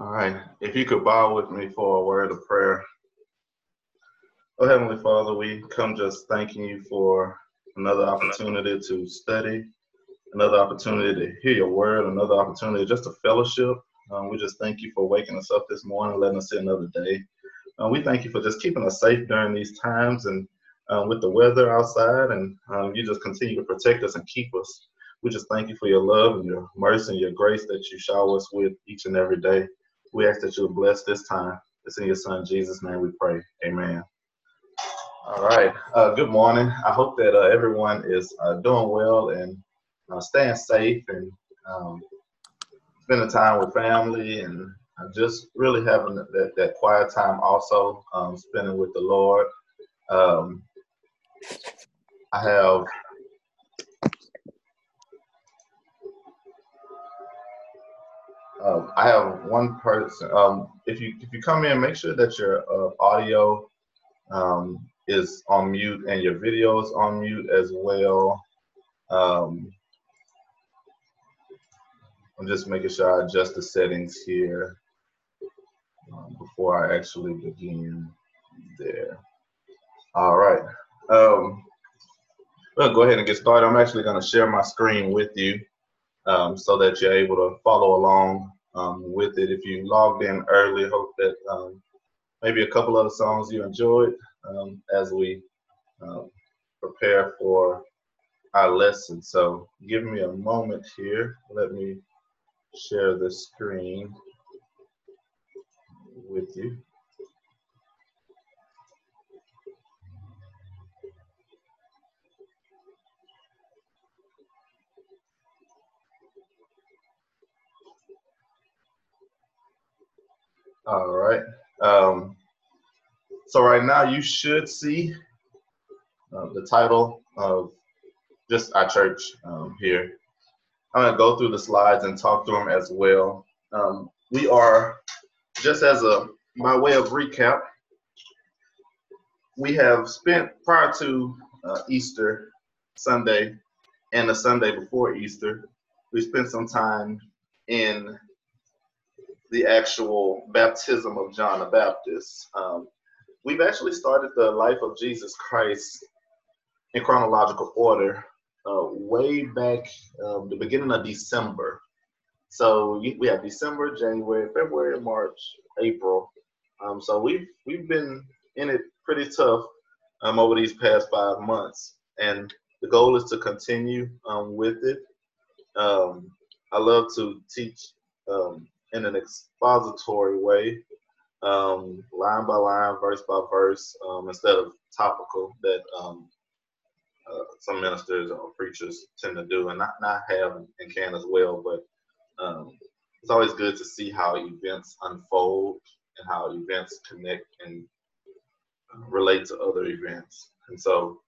All right. If you could bow with me for a word of prayer. Oh, Heavenly Father, we come just thanking you for another opportunity to study, another opportunity to hear your word, another opportunity just to fellowship. Um, we just thank you for waking us up this morning, and letting us see another day. Uh, we thank you for just keeping us safe during these times and uh, with the weather outside, and um, you just continue to protect us and keep us. We just thank you for your love and your mercy and your grace that you shower us with each and every day. We ask that you would bless this time. It's in your son Jesus' name we pray. Amen. All right. Uh, good morning. I hope that uh, everyone is uh, doing well and uh, staying safe and um, spending time with family and uh, just really having that, that quiet time also, um, spending with the Lord. Um, I have Um, I have one person. Um, if you if you come in, make sure that your uh, audio um, is on mute and your video is on mute as well. Um, I'm just making sure I adjust the settings here um, before I actually begin there. All right. Um, well, go ahead and get started. I'm actually going to share my screen with you um, so that you're able to follow along um, with it. If you logged in early, hope that um, maybe a couple other songs you enjoyed um, as we um, prepare for our lesson. So give me a moment here. Let me share the screen with you. All right. Um, so right now you should see uh, the title of just our church um, here. I'm gonna go through the slides and talk through them as well. Um, we are just as a my way of recap. We have spent prior to uh, Easter Sunday and the Sunday before Easter, we spent some time in the actual baptism of John the Baptist. Um, we've actually started the life of Jesus Christ in chronological order uh, way back uh, the beginning of December. So we have December, January, February, March, April. Um, so we've we've been in it pretty tough um, over these past five months, and the goal is to continue um, with it. Um, I love to teach um, in an expository way, um, line by line, verse by verse, um, instead of topical that um, uh, some ministers or preachers tend to do, and not not have and can as well. But um, it's always good to see how events unfold and how events connect and uh, relate to other events. And so,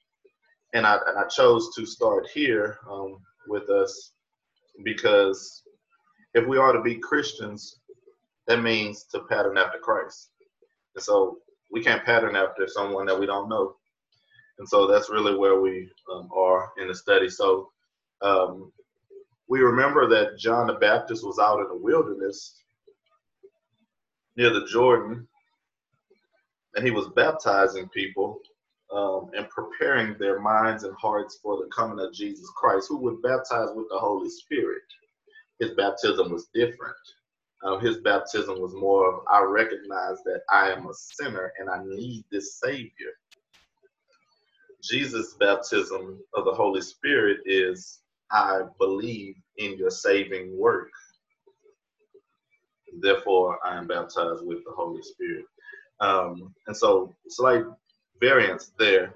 and I and I chose to start here um, with us because if we are to be Christians, that means to pattern after Christ. And so we can't pattern after someone that we don't know. And so that's really where we um, are in the study. So um, we remember that John the Baptist was out in the wilderness near the Jordan, and he was baptizing people um, and preparing their minds and hearts for the coming of Jesus Christ, who would baptize with the Holy Spirit his baptism was different. Uh, his baptism was more of, I recognize that I am a sinner and I need this Savior. Jesus' baptism of the Holy Spirit is, I believe in your saving work. Therefore, I am baptized with the Holy Spirit. Um, and so, slight variance there.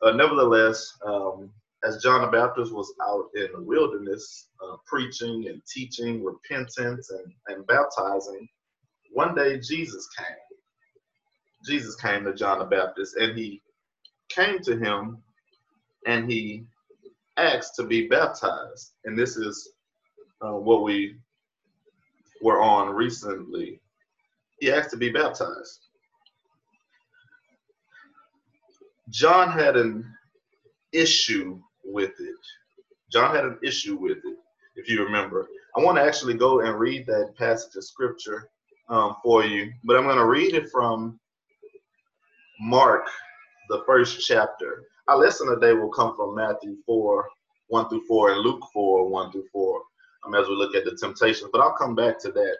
Uh, nevertheless, um, as John the Baptist was out in the wilderness uh, preaching and teaching repentance and, and baptizing, one day Jesus came. Jesus came to John the Baptist and he came to him and he asked to be baptized. And this is uh, what we were on recently. He asked to be baptized. John had an issue with it. John had an issue with it, if you remember. I want to actually go and read that passage of scripture um, for you, but I'm going to read it from Mark, the first chapter. Our lesson today will come from Matthew 4, 1 through 4, and Luke 4, 1 through 4, um, as we look at the temptations. But I'll come back to that.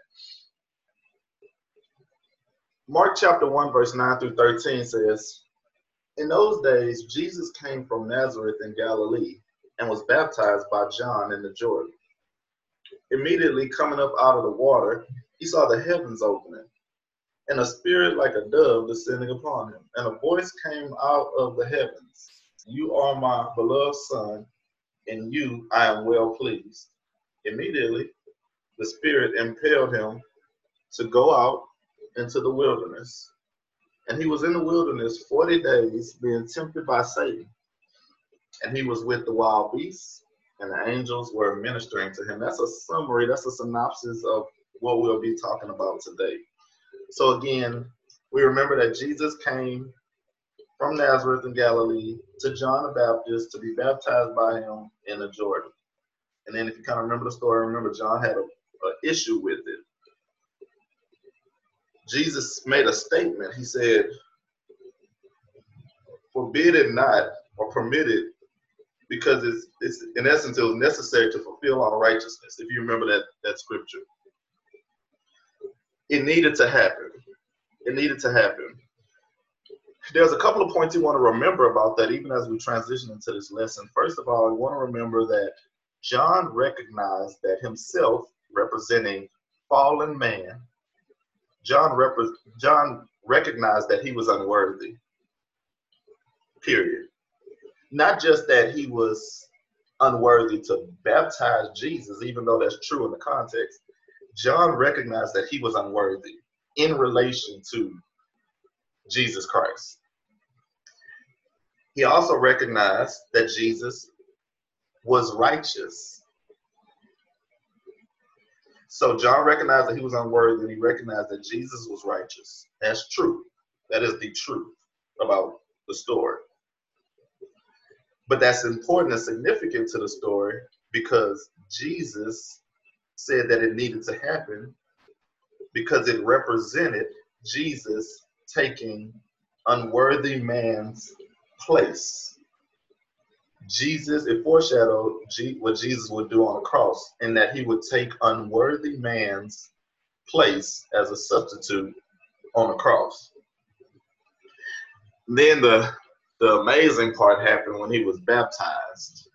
Mark chapter 1, verse 9 through 13 says, In those days, Jesus came from Nazareth in Galilee and was baptized by John in the Jordan. Immediately coming up out of the water, he saw the heavens opening, and a spirit like a dove descending upon him. And a voice came out of the heavens You are my beloved Son, and you I am well pleased. Immediately, the Spirit impelled him to go out into the wilderness. And he was in the wilderness 40 days, being tempted by Satan. And he was with the wild beasts, and the angels were ministering to him. That's a summary, that's a synopsis of what we'll be talking about today. So, again, we remember that Jesus came from Nazareth in Galilee to John the Baptist to be baptized by him in the Jordan. And then, if you kind of remember the story, remember John had an issue with it. Jesus made a statement. He said, Forbid it not or permit it because it's, it's in essence, it was necessary to fulfill our righteousness, if you remember that, that scripture. It needed to happen. It needed to happen. There's a couple of points you want to remember about that, even as we transition into this lesson. First of all, you want to remember that John recognized that himself, representing fallen man, John, rep- John recognized that he was unworthy. Period. Not just that he was unworthy to baptize Jesus, even though that's true in the context. John recognized that he was unworthy in relation to Jesus Christ. He also recognized that Jesus was righteous. So John recognized that he was unworthy and he recognized that Jesus was righteous. That's true. That is the truth about the story. But that's important and significant to the story because Jesus said that it needed to happen because it represented Jesus taking unworthy man's place. Jesus, it foreshadowed what Jesus would do on the cross, in that he would take unworthy man's place as a substitute on the cross. Then the the amazing part happened when he was baptized.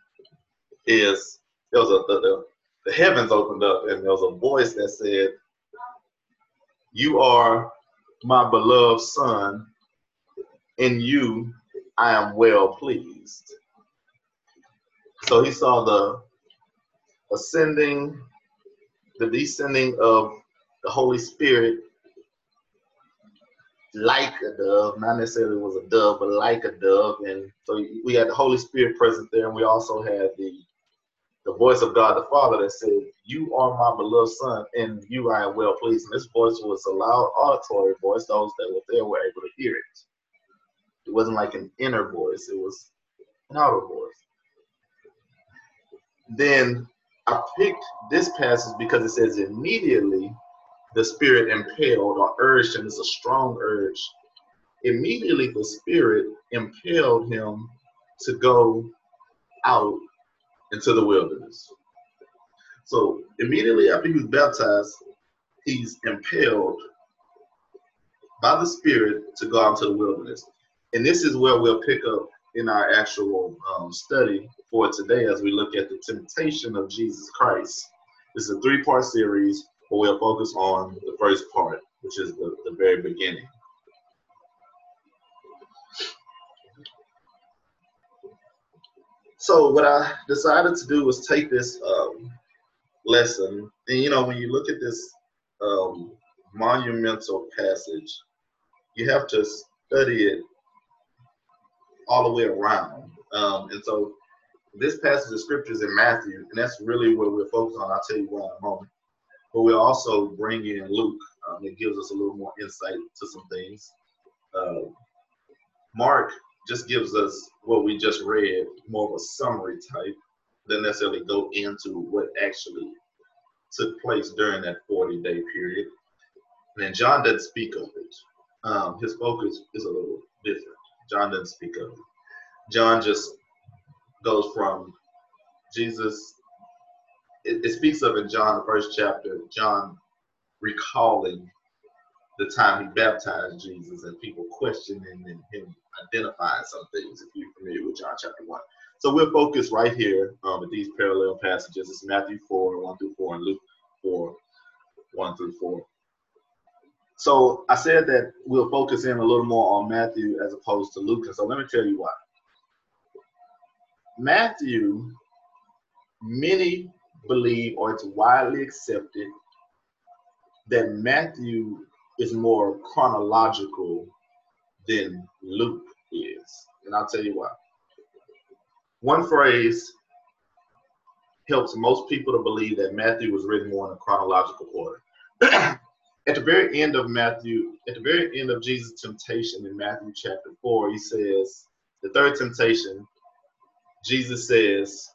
Is there was a the, the, the heavens opened up and there was a voice that said, "You are my beloved son, in you I am well pleased." So he saw the ascending, the descending of the Holy Spirit like a dove, not necessarily was a dove, but like a dove. And so we had the Holy Spirit present there, and we also had the the voice of God the Father that said, You are my beloved son, and you I am well pleased. And this voice was a loud auditory voice. Those that were there were able to hear it. It wasn't like an inner voice, it was an outer voice then I picked this passage because it says immediately the spirit impelled or urged him. It's a strong urge. Immediately the spirit impelled him to go out into the wilderness. So immediately after he was baptized, he's impelled by the spirit to go out to the wilderness. And this is where we'll pick up in our actual um, study for today as we look at the temptation of Jesus Christ. This is a three part series, but we'll focus on the first part, which is the, the very beginning. So, what I decided to do was take this um, lesson, and you know, when you look at this um, monumental passage, you have to study it all the way around. Um, and so this passage of scriptures in Matthew, and that's really what we're focused on. I'll tell you why in a moment. But we also bring in Luke. Um, it gives us a little more insight to some things. Uh, Mark just gives us what we just read, more of a summary type, than necessarily go into what actually took place during that 40 day period. And John doesn't speak of it. Um, his focus is a little different. John doesn't speak of. John just goes from Jesus. It, it speaks of in John, the first chapter, John recalling the time he baptized Jesus and people questioning and him identifying some things, if you're familiar with John chapter 1. So we'll focus right here um, with these parallel passages. It's Matthew 4, 1 through 4, and Luke 4, 1 through 4. So I said that we'll focus in a little more on Matthew as opposed to Luke. So let me tell you why. Matthew, many believe, or it's widely accepted, that Matthew is more chronological than Luke is. And I'll tell you why. One phrase helps most people to believe that Matthew was written more in a chronological order. at the very end of Matthew, at the very end of Jesus' temptation in Matthew chapter 4, he says, the third temptation, Jesus says,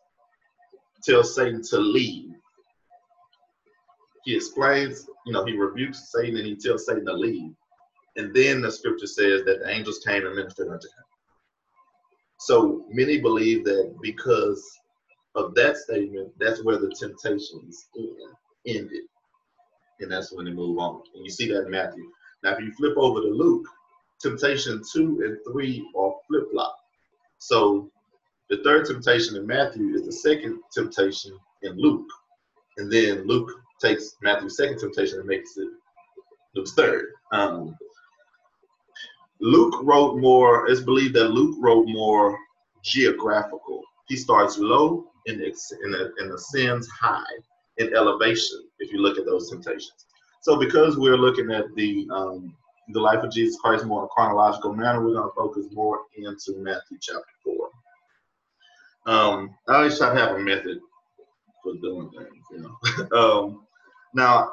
tell Satan to leave. He explains, you know, he rebukes Satan and he tells Satan to leave. And then the scripture says that the angels came and ministered unto him. So many believe that because of that statement, that's where the temptations ended. And that's when they move on. And you see that in Matthew. Now, if you flip over to Luke, temptation two and three are flip flop. So the third temptation in Matthew is the second temptation in Luke. And then Luke takes Matthew's second temptation and makes it Luke's third. Um, Luke wrote more, it's believed that Luke wrote more geographical. He starts low and, and, and ascends high in elevation if you look at those temptations. So because we're looking at the um, the life of Jesus Christ more in a chronological manner, we're going to focus more into Matthew chapter 4. Um, I always try to have a method for doing things, you know. um, now,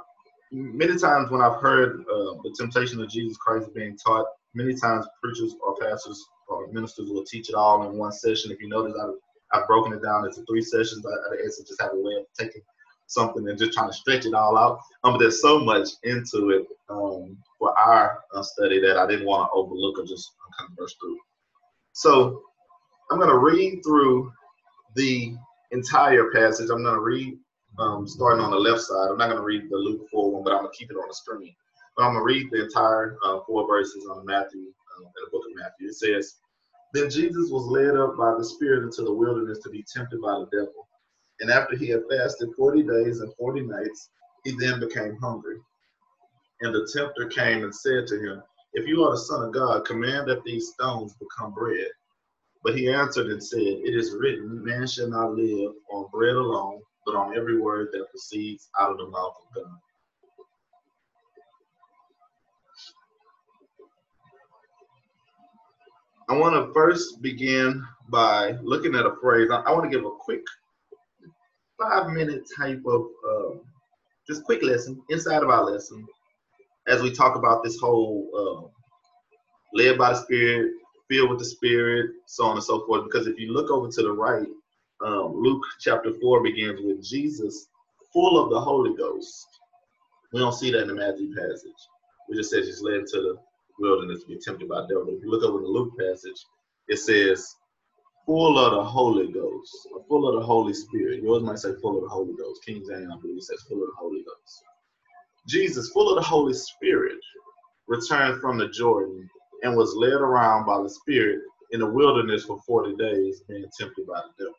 many times when I've heard uh, the temptation of Jesus Christ being taught, many times preachers or pastors or ministers will teach it all in one session. If you notice, I've, I've broken it down into three sessions. I, I just have a way of taking something and just trying to stretch it all out. Um, but there's so much into it um, for our uh, study that I didn't want to overlook or just kind of burst through. So I'm going to read through the entire passage. I'm going to read um, starting on the left side. I'm not going to read the Luke 4 one, but I'm going to keep it on the screen. But I'm going to read the entire uh, four verses on Matthew, uh, in the book of Matthew. It says, Then Jesus was led up by the Spirit into the wilderness to be tempted by the devil. And after he had fasted 40 days and 40 nights, he then became hungry. And the tempter came and said to him, If you are the Son of God, command that these stones become bread. But he answered and said, It is written, Man shall not live on bread alone, but on every word that proceeds out of the mouth of God. I want to first begin by looking at a phrase. I, want to give a quick five minute type of uh, just quick lesson inside of our lesson as we talk about this whole uh, led by the Spirit, filled with the Spirit, so on and so forth. Because if you look over to the right, um, Luke chapter 4 begins with Jesus full of the Holy Ghost. We don't see that in the Matthew passage. We just says he's led into the wilderness to be tempted by the devil. But if you look over the Luke passage, it says full of the Holy Ghost, full of the Holy Spirit. Yours might say full of the Holy Ghost. King James, I believe, says full of the Holy Ghost. Jesus, full of the Holy Spirit, returned from the Jordan and was led around by the Spirit in the wilderness for 40 days, being tempted by the devil.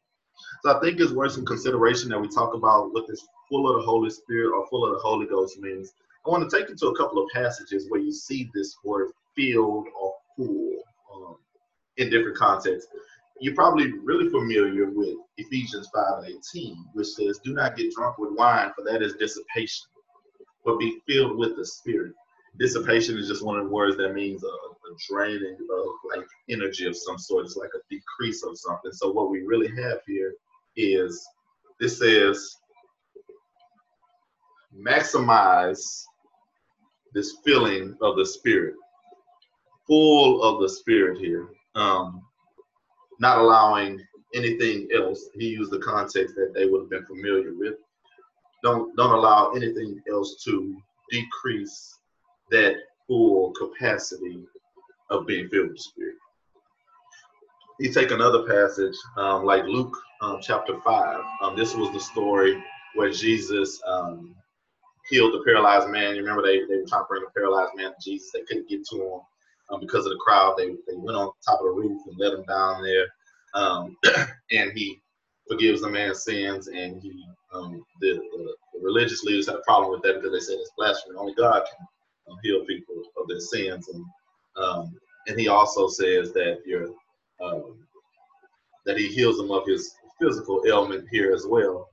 So I think it's worth some consideration that we talk about what this full of the Holy Spirit or full of the Holy Ghost means. I want to take you to a couple of passages where you see this word filled or full um, in different contexts you're probably really familiar with Ephesians 5 and 18, which says, Do not get drunk with wine, for that is dissipation, but be filled with the Spirit. Dissipation is just one of the words that means a, a draining of like energy of some sort. It's like a decrease of something. So what we really have here is this says maximize this feeling of the spirit, full of the spirit here. Um, not allowing anything else. He used the context that they would have been familiar with. Don't don't allow anything else to decrease that full capacity of being filled with Spirit. You take another passage um, like Luke um, chapter 5. Um, this was the story where Jesus um, healed the paralyzed man. You remember they, they were trying to bring the paralyzed man to Jesus. They couldn't get to him um, because of the crowd. They, they went on top of the roof and let him down there. Um, and he forgives the man's sins. And he um, the, the, religious leaders had a problem with that because they said it's blasphemy. Only God can um, heal people of their sins. And um, and he also says that you're um, that he heals them of his physical ailment here as well.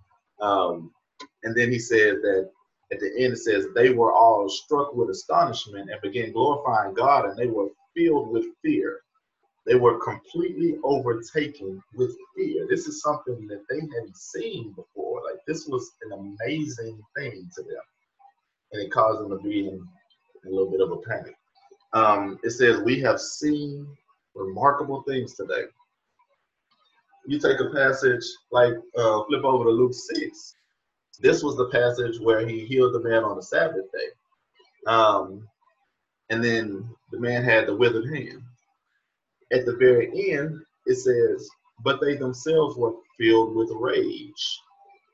And then he said that at the end it says they were all struck with astonishment and began glorifying God, and they were filled with fear. They were completely overtaken with fear. This is something that they hadn't seen before. Like this was an amazing thing to them, and it caused them to be in a little bit of a panic. Um, it says, "We have seen remarkable things today." You take a passage like uh, flip over to Luke six this was the passage where he healed the man on the Sabbath day. Um, and then the man had the withered hand. At the very end, it says, but they themselves were filled with rage.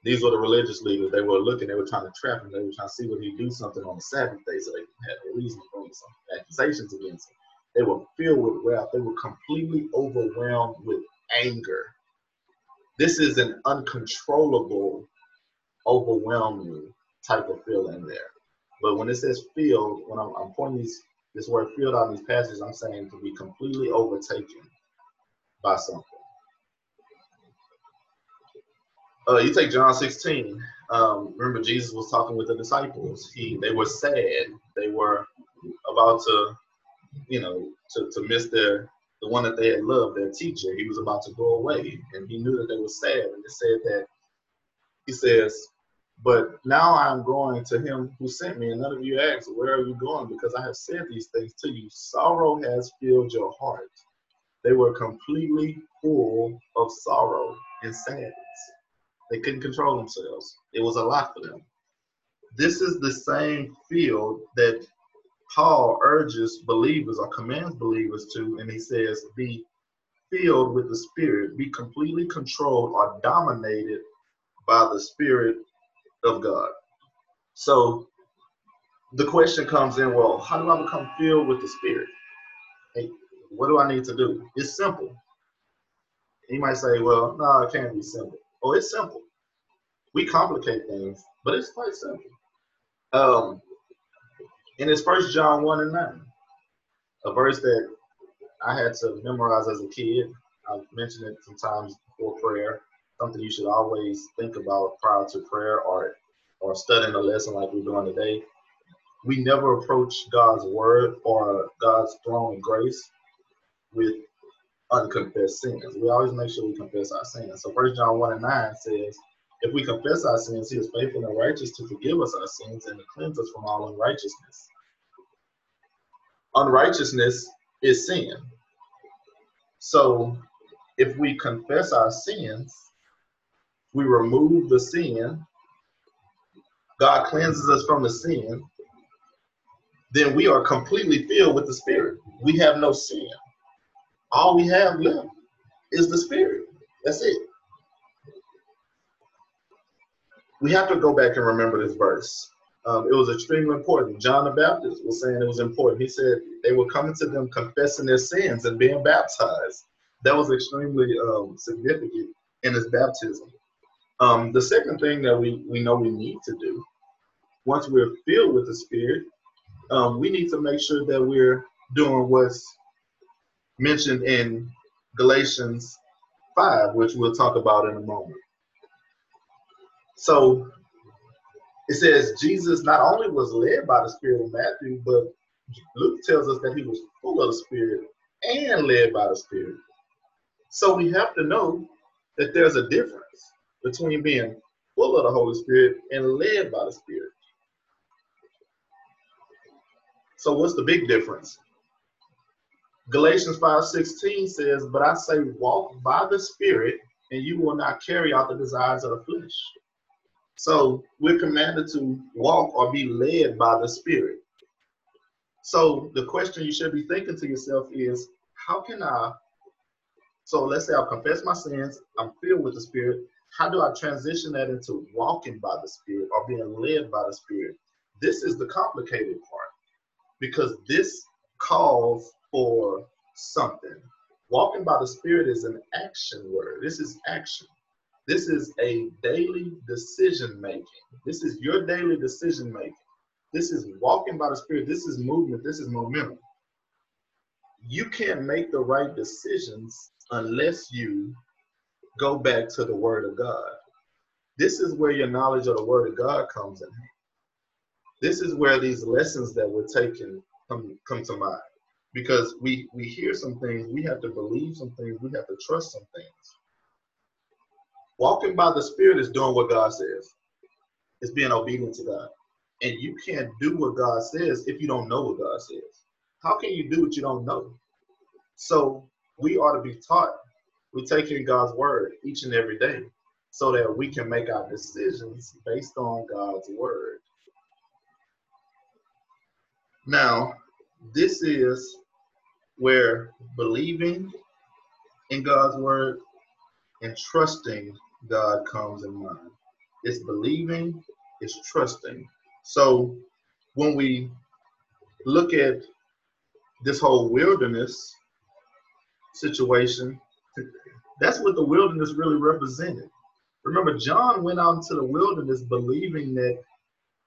These were the religious leaders. They were looking, they were trying to trap him. They were trying to see would he would do something on the Sabbath day so they had a reason for some accusations against him. They were filled with wrath. They were completely overwhelmed with anger. This is an uncontrollable overwhelming type of feeling there. But when it says filled, when I'm, I'm pointing these, this word filled out in these passages, I'm saying to be completely overtaken by something. Uh, you take John 16. Um, remember, Jesus was talking with the disciples. He, they were sad. They were about to, you know, to, to miss their the one that they had loved, their teacher. He was about to go away, and he knew that they were sad. And it said that he says, but now I'm going to him who sent me, and none of you asked, Where are you going? Because I have said these things to you. Sorrow has filled your heart. They were completely full of sorrow and sadness. They couldn't control themselves. It was a lot for them. This is the same field that Paul urges believers or commands believers to, and he says, Be filled with the Spirit, be completely controlled or dominated by the Spirit of God. So the question comes in, well, how do I become filled with the Spirit? Hey, what do I need to do? It's simple. You might say, well, no, it can't be simple. Oh, it's simple. We complicate things, but it's quite simple. Um, and it's First John 1 and 9, a verse that I had to memorize as a kid. I've mentioned it sometimes before prayer something you should always think about prior to prayer or or studying a lesson like we're doing today. We never approach God's word or God's throne of grace with unconfessed sins. We always make sure we confess our sins. So First John 1 and 9 says, if we confess our sins, he is faithful and righteous to forgive us our sins and to cleanse us from all unrighteousness. Unrighteousness is sin. So if we confess our sins, we remove the sin, God cleanses us from the sin, then we are completely filled with the Spirit. We have no sin. All we have left is the Spirit. That's it. We have to go back and remember this verse. Um, it was extremely important. John the Baptist was saying it was important. He said they were coming to them confessing their sins and being baptized. That was extremely um, significant in his baptism. Um, the second thing that we, we know we need to do, once we're filled with the Spirit, um, we need to make sure that we're doing what's mentioned in Galatians 5, which we'll talk about in a moment. So it says Jesus not only was led by the Spirit of Matthew, but Luke tells us that he was full of the Spirit and led by the Spirit. So we have to know that there's a difference between being full of the Holy Spirit and led by the Spirit. So what's the big difference? Galatians 5:16 says, "But I say walk by the Spirit, and you will not carry out the desires of the flesh." So we're commanded to walk or be led by the Spirit. So the question you should be thinking to yourself is, how can I? So let's say I've confessed my sins, I'm filled with the Spirit. How do I transition that into walking by the Spirit or being led by the Spirit? This is the complicated part because this calls for something. Walking by the Spirit is an action word. This is action. This is a daily decision making. This is your daily decision making. This is walking by the Spirit. This is movement. This is momentum. You can't make the right decisions unless you go back to the Word of God. This is where your knowledge of the Word of God comes in. This is where these lessons that we're taking come, come to mind. Because we, we hear some things, we have to believe some things, we have to trust some things. Walking by the Spirit is doing what God says. It's being obedient to God. And you can't do what God says if you don't know what God says. How can you do what you don't know? So we ought to be taught. We take in God's word each and every day so that we can make our decisions based on God's word. Now, this is where believing in God's word and trusting God comes in mind. It's believing, it's trusting. So when we look at this whole wilderness situation, that's what the wilderness really represented. Remember, John went out into the wilderness believing that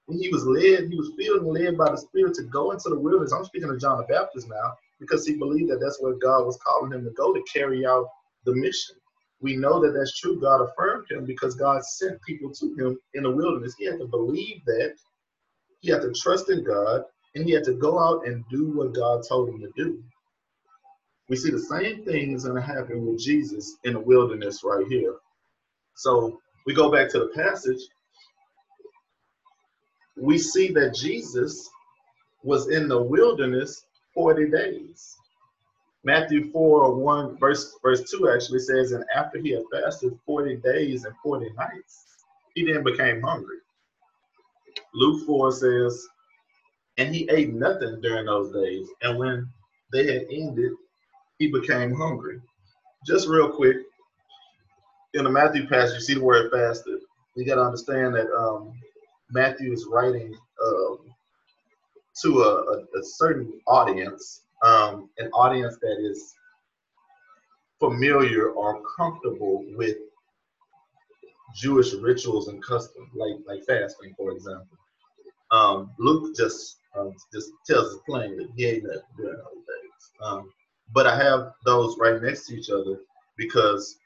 when he was led, he was feeling led by the Spirit to go into the wilderness. I'm speaking of John the Baptist now because he believed that that's where God was calling him to go to carry out the mission. We know that that's true. God affirmed him because God sent people to him in the wilderness. He had to believe that, he had to trust in God, and he had to go out and do what God told him to do. We see the same thing is going to happen with Jesus in the wilderness right here. So we go back to the passage. We see that Jesus was in the wilderness 40 days. Matthew 4, 1, verse, verse 2 actually says, And after he had fasted 40 days and 40 nights, he then became hungry. Luke 4 says, And he ate nothing during those days. And when they had ended, he became hungry. Just real quick, in the Matthew passage, you see the word fasted. You got to understand that um, Matthew is writing um, to a, a, a certain audience um, an audience that is familiar or comfortable with Jewish rituals and customs, like like fasting, for example. Um, Luke just um, just tells us plainly he ain't nothing doing those days. Um, but I have those right next to each other because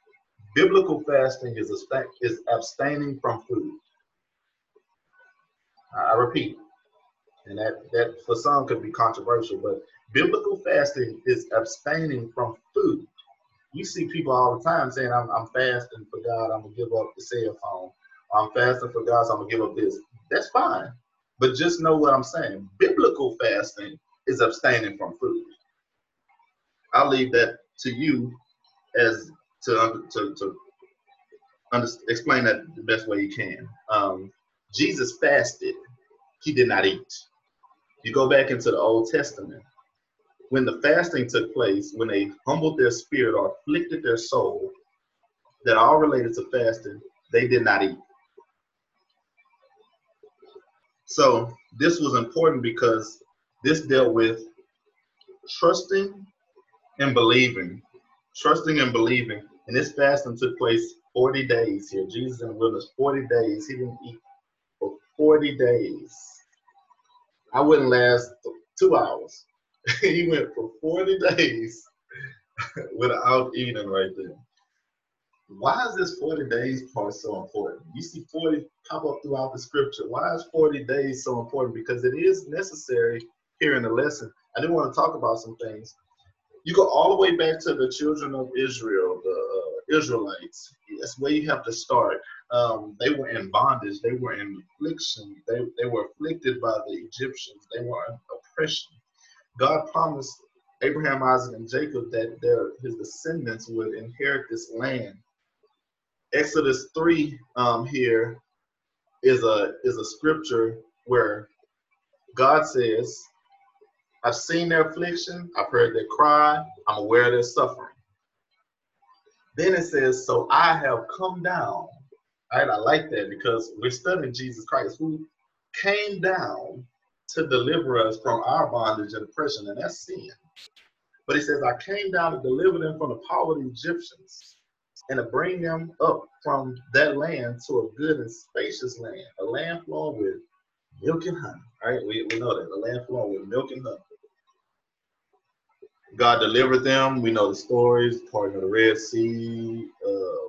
biblical fasting is is abstaining from food. I repeat, and that that for some could be controversial, but biblical fasting is abstaining from food. You see people all the time saying, I'm, I'm fasting for God, I'm gonna give up the cell phone. I'm fasting for God, so I'm gonna give up this. That's fine. But just know what I'm saying. Biblical fasting is abstaining from food. I'll leave that to you as to to, to under, explain that the best way you can. Um, Jesus fasted; he did not eat. You go back into the Old Testament when the fasting took place, when they humbled their spirit or afflicted their soul, that all related to fasting, they did not eat. So this was important because this dealt with trusting and believing. Trusting and believing. And this fasting took place 40 days here. Jesus in the wilderness, 40 days. He didn't eat for 40 days. I wouldn't last two hours. he went for 40 days without eating right there. Why is this 40 days part so important? You see 40 pop up throughout the scripture. Why is 40 days so important? Because it is necessary here in the lesson. I do want to talk about some things. You go all the way back to the children of Israel, the uh, Israelites. That's where you have to start. Um, they were in bondage. They were in affliction. They, they were afflicted by the Egyptians. They were in oppression. God promised Abraham, Isaac, and Jacob that their his descendants would inherit this land. Exodus three um, here is a is a scripture where God says I've seen their affliction. I've heard their cry. I'm aware of their suffering. Then it says, So I have come down. Right? I like that because we're studying Jesus Christ who came down to deliver us from our bondage and oppression, and that's sin. But he says, I came down to deliver them from the power of the Egyptians and to bring them up from that land to a good and spacious land, a land flowing with milk and honey. Right? We, we know that, a land flowing with milk and honey. God delivered them. We know the stories, part of the Red Sea, uh,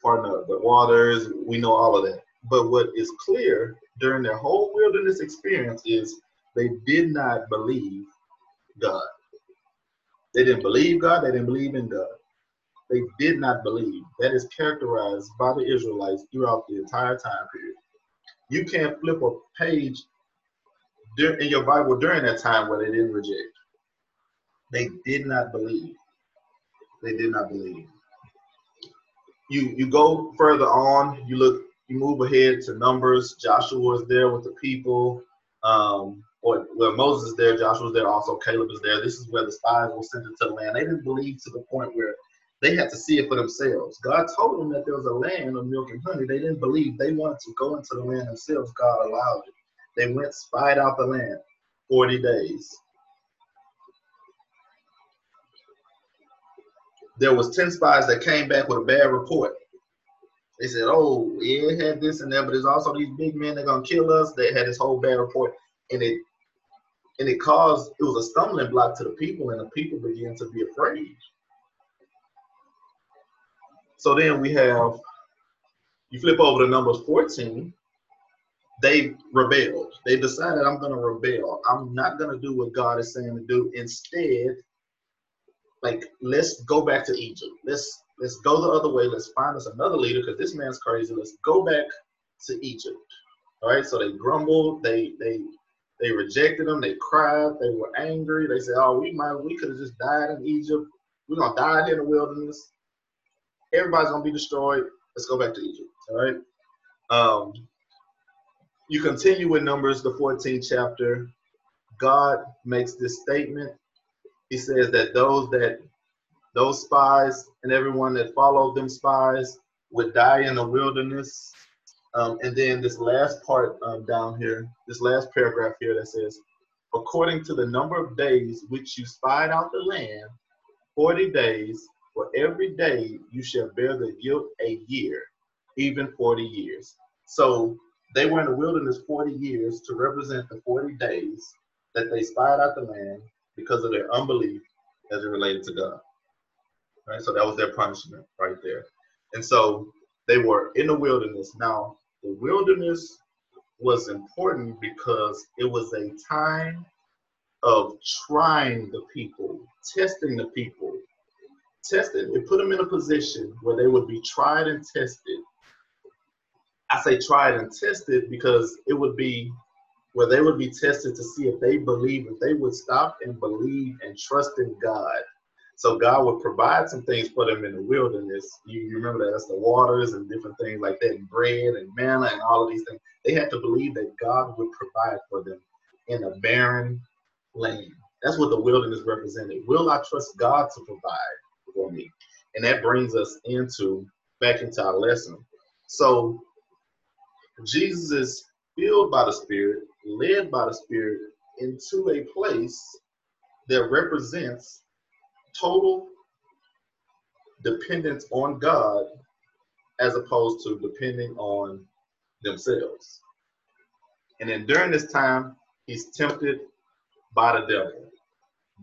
part of the waters. We know all of that. But what is clear during their whole wilderness experience is they did not believe God. They didn't believe God. They didn't believe in God. They did not believe. That is characterized by the Israelites throughout the entire time period. You can't flip a page in your Bible during that time where they didn't reject. They did not believe. They did not believe. You you go further on. You look. You move ahead to Numbers. Joshua is there with the people. Um, or well, Moses is there. Joshua is there. Also, Caleb is there. This is where the spies were sent into the land. They didn't believe to the point where they had to see it for themselves. God told them that there was a land of milk and honey. They didn't believe. They wanted to go into the land themselves. God allowed it. They went, spied out the land 40 days. There was 10 spies that came back with a bad report. They said, oh, yeah, it had this and that, but there's also these big men that are gonna kill us. They had this whole bad report. And it and it caused it was a stumbling block to the people, and the people began to be afraid. So then we have you flip over to numbers 14, they rebelled. They decided I'm gonna rebel. I'm not gonna do what God is saying to do. Instead, like let's go back to Egypt. Let's let's go the other way. Let's find us another leader because this man's crazy. Let's go back to Egypt. All right. So they grumbled. They they they rejected them. They cried. They were angry. They said, "Oh, we might we could have just died in Egypt. We're gonna die in the wilderness. Everybody's gonna be destroyed. Let's go back to Egypt." All right. Um, you continue with Numbers, the 14th chapter. God makes this statement he says that those that those spies and everyone that followed them spies would die in the wilderness. Um, and then this last part um, down here, this last paragraph here that says, according to the number of days which you spied out the land, 40 days, for every day you shall bear the guilt a year, even 40 years. So they were in the wilderness 40 years to represent the 40 days that they spied out the land because of their unbelief as it related to God. Right? So that was their punishment right there. And so they were in the wilderness. Now, the wilderness was important because it was a time of trying the people, testing the people, testing. It put them in a position where they would be tried and tested. I say tried and tested because it would be where they would be tested to see if they believe, if they would stop and believe and trust in God. So God would provide some things for them in the wilderness. You, you remember that that's the waters and different things like that, and bread and manna and all of these things. They had to believe that God would provide for them in a barren land. That's what the wilderness represented. Will I trust God to provide for me? And that brings us into back into our lesson. So Jesus is filled by the Spirit led by the Spirit into a place that represents total dependence on God as opposed to depending on themselves. And then during this time, he's tempted by the devil.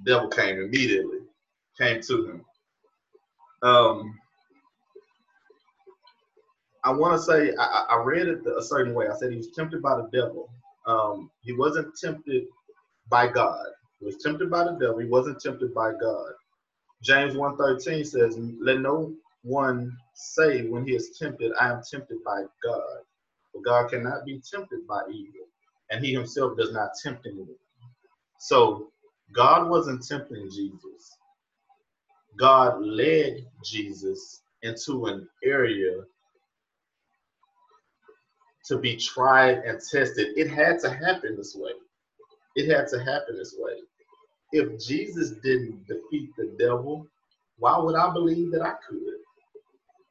Devil came immediately, came to him. Um, I want to say I, I read it a certain way. I said he was tempted by the devil, um, he wasn't tempted by God. He was tempted by the devil. He wasn't tempted by God. James 1.13 says, Let no one say when he is tempted, I am tempted by God. For God cannot be tempted by evil, and he himself does not tempt anyone. So God wasn't tempting Jesus. God led Jesus into an area to be tried and tested. It had to happen this way. It had to happen this way. if Jesus didn't defeat the devil, why would I believe that I could?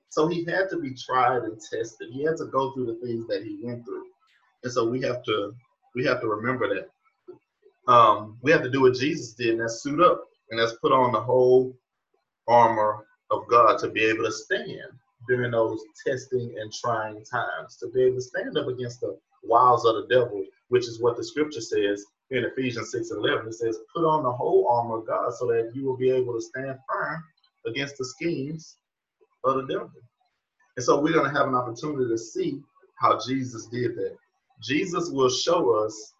So he had to be tried and tested. He had to go through the things that he went through. And so we have to we have to remember that. Um, we have to do what Jesus did, and that's suit up, and that's put on the whole armor of God to be able to stand during those testing and trying times, to be able to stand up against the wiles of the devil, which is what the scripture says in Ephesians 6 and 11. It says, Put on the whole armor of God so that you will be able to stand firm against the schemes of the devil. And so we're going to have an opportunity to see how Jesus did that. Jesus will show us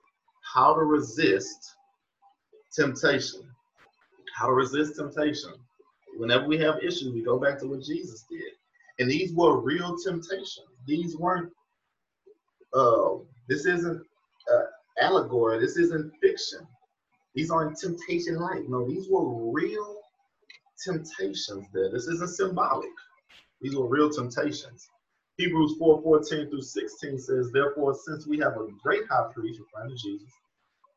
how to resist temptation. How to resist temptation. Whenever we have issues, we go back to what Jesus did. And these were real temptations. These weren't, uh, this isn't uh, allegory. This isn't fiction. These aren't temptation like. No, these were real temptations there. This isn't symbolic. These were real temptations. Hebrews 4 14 through 16 says, Therefore, since we have a great high priest, referring to Jesus,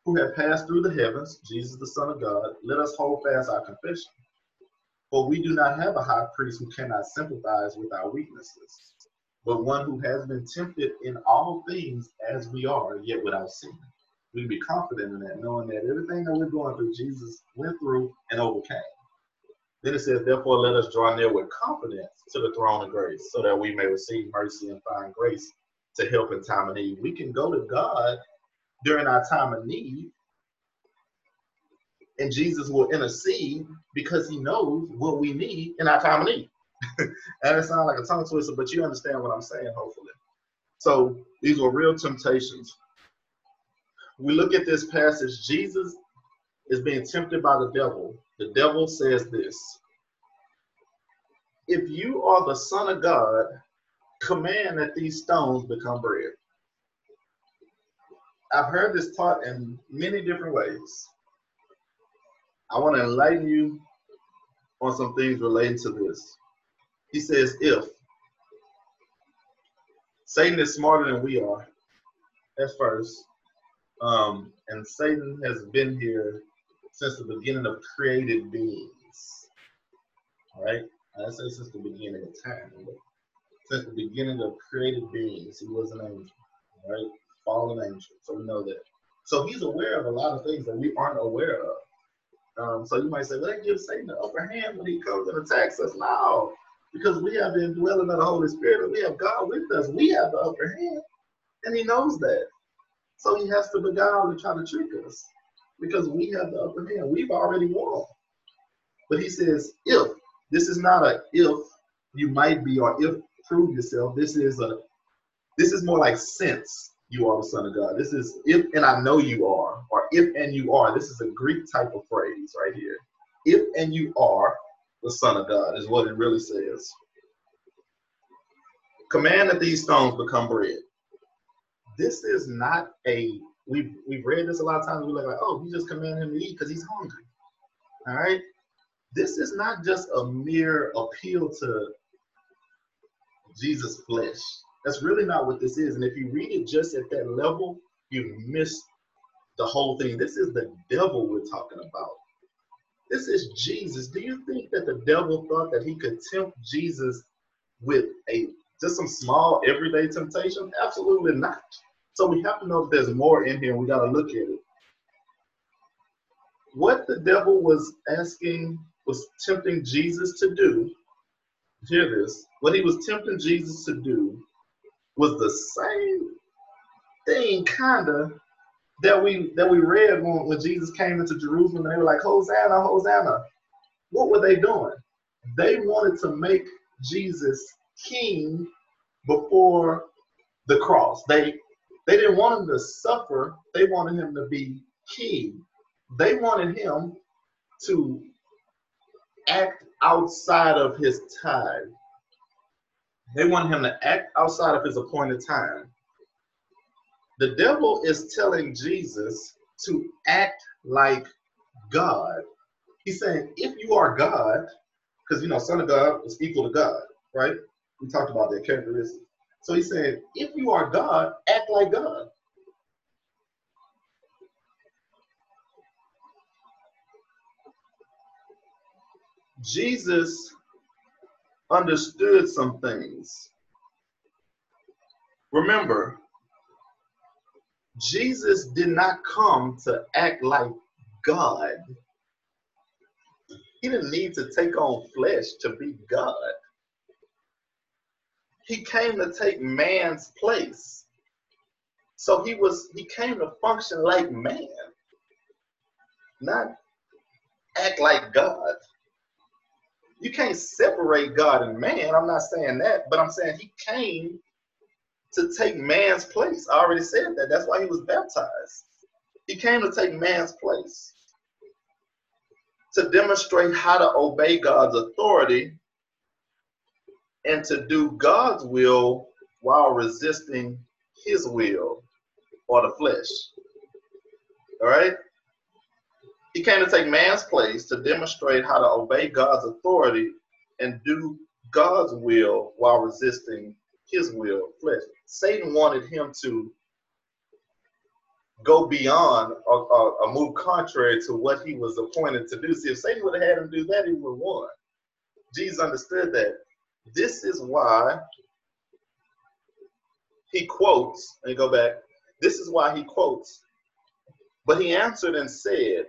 who had passed through the heavens, Jesus the Son of God, let us hold fast our confession. For we do not have a high priest who cannot sympathize with our weaknesses, but one who has been tempted in all things as we are, yet without sin. We can be confident in that, knowing that everything that we're going through, Jesus went through and overcame. Then it says, Therefore, let us draw near with confidence to the throne of grace, so that we may receive mercy and find grace to help in time of need. We can go to God during our time of need and Jesus will intercede because he knows what we need in our time of need. and it sounds like a tongue twister, but you understand what I'm saying, hopefully. So these were real temptations. We look at this passage, Jesus is being tempted by the devil. The devil says this If you are the Son of God, command that these stones become bread. I've heard this taught in many different ways. I want to enlighten you on some things relating to this. He says, if Satan is smarter than we are, at first. Um, and Satan has been here since the beginning of created beings. All right? I say since the beginning of time. Since the beginning of created beings, he was an angel. Right? Fallen angel. So we know that. So he's aware of a lot of things that we aren't aware of. Um, so you might say, well, that gives Satan the upper hand when he comes and attacks us. No, because we have the indwelling of the Holy Spirit and we have God with us. We have the upper hand, and he knows that. So he has to beguile and try to trick us because we have the upper hand. We've already won. But he says, if this is not a if you might be or if prove yourself. This is a this is more like since you are the son of God. This is if and I know you are, or if and you are. This is a Greek type of phrase right here. If and you are the son of God is what it really says. Command that these stones become bread. This is not a we've we've read this a lot of times. We're like, oh, we just command him to eat because he's hungry. All right. This is not just a mere appeal to Jesus' flesh. That's really not what this is. And if you read it just at that level, you miss the whole thing. This is the devil we're talking about. This is Jesus. Do you think that the devil thought that he could tempt Jesus with a just some small everyday temptation? Absolutely not. So we have to know that there's more in here and we got to look at it. What the devil was asking, was tempting Jesus to do, hear this, what he was tempting Jesus to do was the same thing, kinda, that we that we read when, when Jesus came into Jerusalem and they were like, Hosanna, Hosanna. What were they doing? They wanted to make Jesus king before the cross. They they didn't want him to suffer, they wanted him to be king. They wanted him to act outside of his time. They want him to act outside of his appointed time. The devil is telling Jesus to act like God. He's saying, if you are God, because you know, Son of God is equal to God, right? We talked about that characteristic. So he saying, if you are God, act like God. Jesus understood some things. Remember, Jesus did not come to act like God. He didn't need to take on flesh to be God. He came to take man's place. So he was he came to function like man, not act like God. You can't separate God and man. I'm not saying that, but I'm saying he came to take man's place. I already said that. That's why he was baptized. He came to take man's place to demonstrate how to obey God's authority and to do God's will while resisting his will or the flesh. All right? He came to take man's place to demonstrate how to obey God's authority and do God's will while resisting his will, flesh. Satan wanted him to go beyond or, or, or, move contrary to what he was appointed to do. See, if Satan would have had him do that, he would have won. Jesus understood that. This is why he quotes, and go back, this is why he quotes, but he answered and said,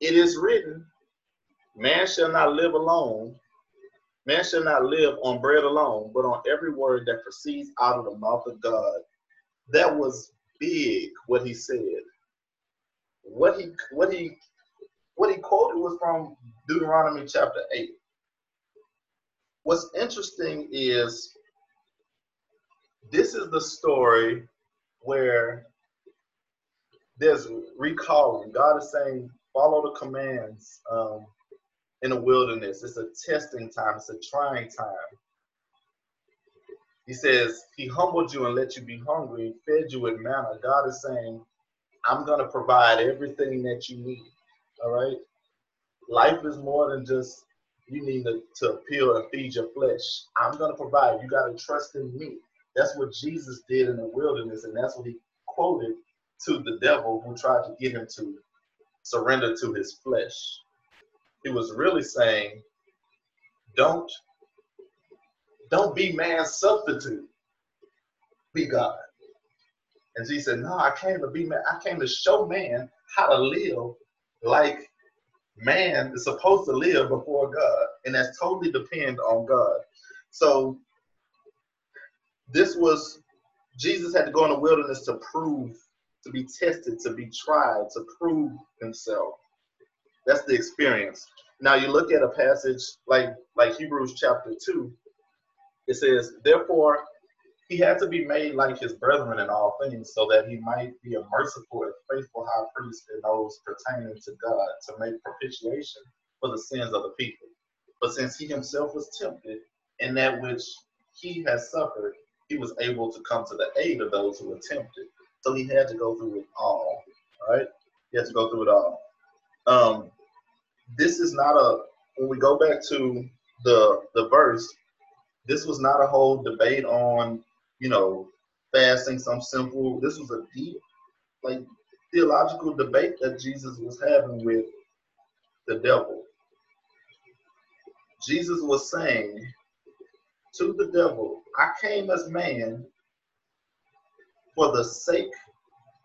It is written, man shall not live alone, man shall not live on bread alone, but on every word that proceeds out of the mouth of God. That was big what he said. What he what he what he quoted was from Deuteronomy chapter 8. What's interesting is this is the story where there's recalling. God is saying, follow the commands um, in the wilderness. It's a testing time, it's a trying time. He says, He humbled you and let you be hungry, fed you with manna. God is saying, I'm going to provide everything that you need. All right? Life is more than just you need to, to appeal and feed your flesh. I'm going to provide. You got to trust in me. That's what Jesus did in the wilderness, and that's what he quoted to the devil who tried to get him to surrender to his flesh. He was really saying, Don't don't be man's substitute. Be God. And Jesus said, No, I came to be man. I came to show man how to live like man is supposed to live before God. And that's totally depend on God. So this was Jesus had to go in the wilderness to prove, to be tested, to be tried, to prove himself. That's the experience. Now you look at a passage like like Hebrews chapter 2, it says, Therefore, he had to be made like his brethren in all things, so that he might be a merciful and faithful high priest in those pertaining to God, to make propitiation for the sins of the people. But since he himself was tempted in that which he has suffered, he was able to come to the aid of those who were tempted. So he had to go through it all. Right? He had to go through it all. Um, this is not a when we go back to the the verse, this was not a whole debate on, you know, fasting, some simple. This was a deep, like, theological debate that Jesus was having with the devil. Jesus was saying to the devil, I came as man for the sake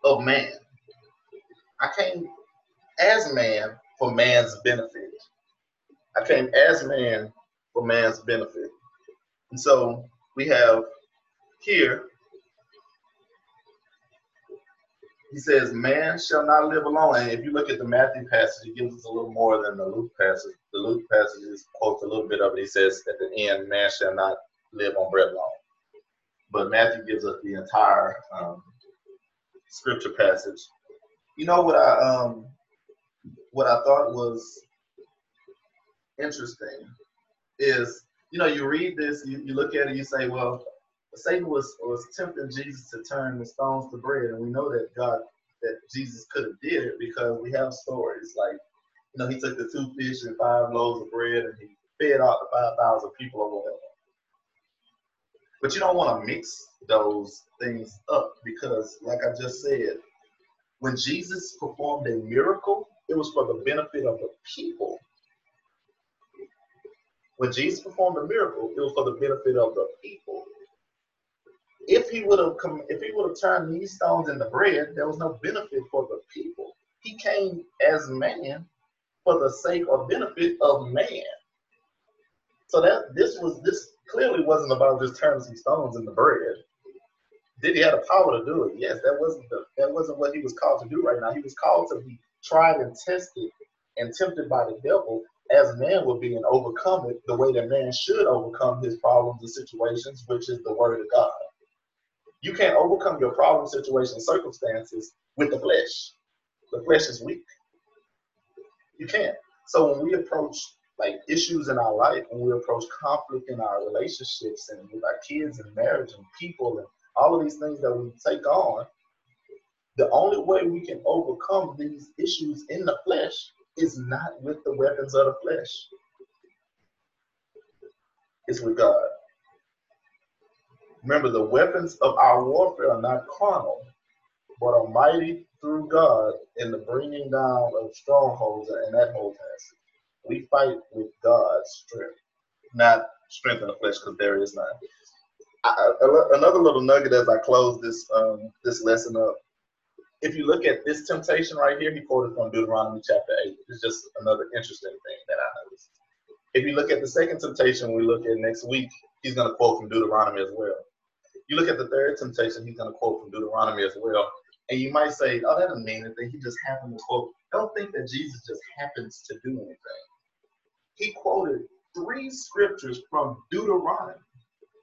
of man. I came as man for man's benefit. I came as man for man's benefit. And so we have here, he says, Man shall not live alone. And if you look at the Matthew passage, it gives us a little more than the Luke passage. The Luke passage quotes a little bit of it. He says at the end, Man shall not live on bread alone. But Matthew gives us the entire um, scripture passage. You know what I um what I thought was interesting is you know, you read this, you, you look at it, you say, well, Satan was was tempting Jesus to turn the stones to bread, and we know that God that Jesus could have did it because we have stories like, you know, he took the two fish and five loaves of bread and he fed out the five thousand people or whatever. But you don't want to mix those things up because, like I just said, when Jesus performed a miracle, it was for the benefit of the people. When Jesus performed a miracle, it was for the benefit of the people. If he would have come, if he would have turned these stones into bread, there was no benefit for the people. He came as man for the sake or benefit of man. So that this was this clearly wasn't about just turning some stones into bread. Did he have the power to do it? Yes, that wasn't the, that wasn't what he was called to do right now. He was called to be tried and tested and tempted by the devil as man would be and overcome it the way that man should overcome his problems and situations, which is the word of God. You can't overcome your problem, situation, circumstances with the flesh. The flesh is weak. You can't. So when we approach like issues in our life, when we approach conflict in our relationships and with our kids and marriage and people and all of these things that we take on, the only way we can overcome these issues in the flesh is not with the weapons of the flesh. It's with God. Remember, the weapons of our warfare are not carnal, but are mighty through God in the bringing down of strongholds and that whole task. We fight with God's strength, not strength in the flesh, because there is none. Another little nugget as I close this um, this lesson up if you look at this temptation right here, he quoted from Deuteronomy chapter 8. It's just another interesting thing that I noticed. If you look at the second temptation we look at next week, he's going to quote from Deuteronomy as well. You look at the third temptation, he's going to quote from Deuteronomy as well. And you might say, oh, that doesn't mean anything. He just happened to quote. Don't think that Jesus just happens to do anything. He quoted three scriptures from Deuteronomy.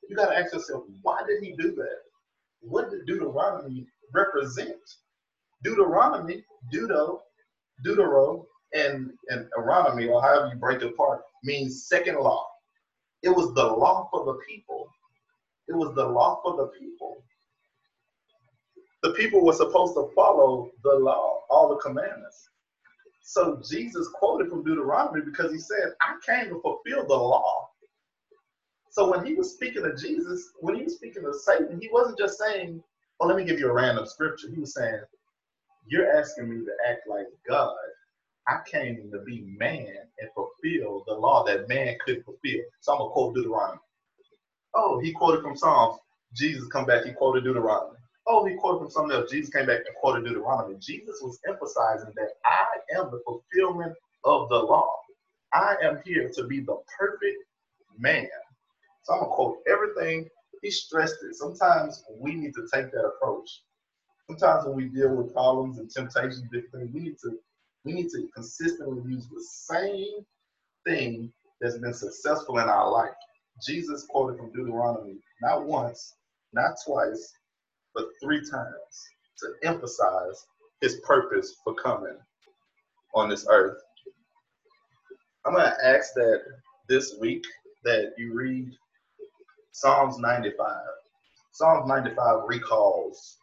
You got to ask yourself, why did he do that? What did Deuteronomy represent? Deuteronomy, Deuto, Deutero, and, and Eronomy, or however you break it apart, means second law. It was the law for the people. It was the law for the people. The people were supposed to follow the law, all the commandments. So Jesus quoted from Deuteronomy because he said, I came to fulfill the law. So when he was speaking to Jesus, when he was speaking to Satan, he wasn't just saying, well, let me give you a random scripture. He was saying, you're asking me to act like God. I came to be man and fulfill the law that man could fulfill. So I'm gonna quote Deuteronomy. Oh, he quoted from Psalms. Jesus come back, he quoted Deuteronomy. Oh, he quoted from something else. Jesus came back and quoted Deuteronomy. Jesus was emphasizing that I am the fulfillment of the law. I am here to be the perfect man. So I'm gonna quote everything. He stressed it. Sometimes we need to take that approach sometimes when we deal with problems and temptations, different things, we need to we need to consistently use the same thing that's been successful in our life. Jesus quoted from Deuteronomy not once, not twice, but three times to emphasize his purpose for coming on this earth. I'm going to ask that this week that you read Psalms 95. Psalms 95 recalls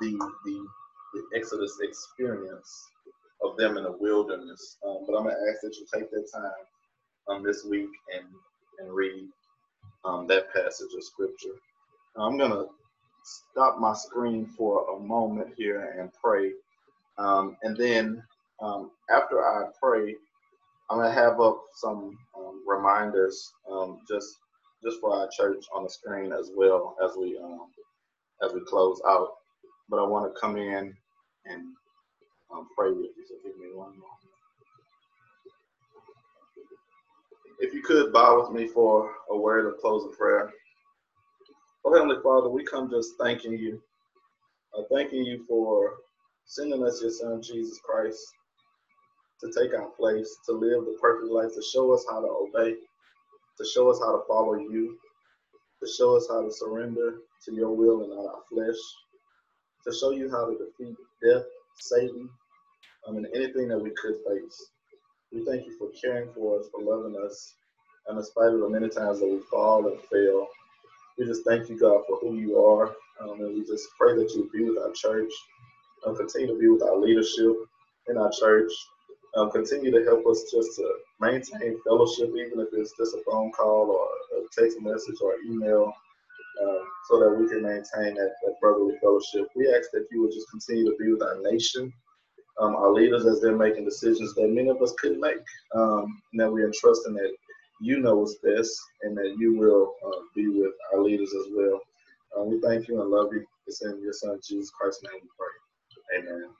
the, the, the Exodus experience of them in the wilderness. Um, but I'm going to ask that you take that time um, this week and, and read um, that passage of scripture. I'm going to stop my screen for a moment here and pray. Um, and then um, after I pray, I'm to have up some um, reminders just just for our church on the screen as well as we as we close out but I want to come in and um, pray with you. So give me one moment. If you could bow with me for a word of closing prayer. Oh, Heavenly Father, we come just thanking you. Uh, thanking you for sending us your Son, Jesus Christ, to take our place, to live the perfect life, to show us how to obey, to show us how to follow you, to show us how to surrender to your will and not our flesh to show you how to defeat death, Satan, I mean, anything that we could face. We thank you for caring for us, for loving us, and in spite of the many times that we fall and fail, we just thank you, God, for who you are. Um, and we just pray that you be with our church, um, continue to be with our leadership in our church, um, continue to help us just to maintain fellowship, even if it's just a phone call or a text message or email um, so that we can maintain that, that brotherly fellowship. We ask that you would just continue to be with our nation, um, our leaders as they're making decisions that many of us couldn't make, um, and that we entrust in that you know what's best and that you will uh, be with our leaders as well. Uh, we thank you and love you. It's in your son Jesus Christ's name we pray. Amen.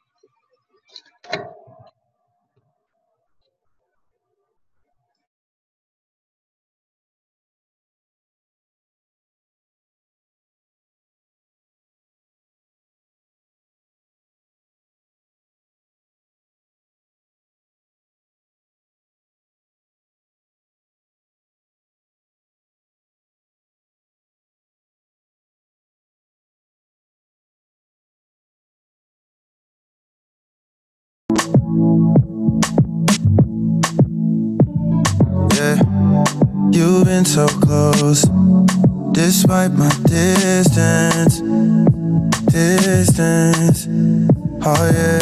So close, despite my distance, distance. Oh yeah,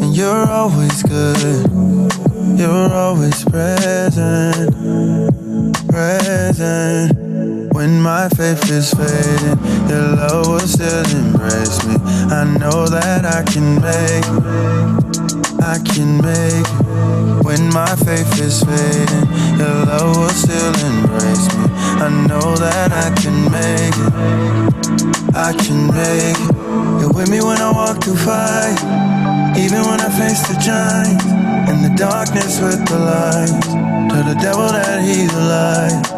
and you're always good, you're always present, present. When my faith is fading, your love will still embrace me. I know that I can make it, I can make it. When my faith is fading, your love will still embrace me. I know that I can make it, I can make it. You're with me when I walk through fire, even when I face the giants. In the darkness with the light, tell the devil that he's a lie. And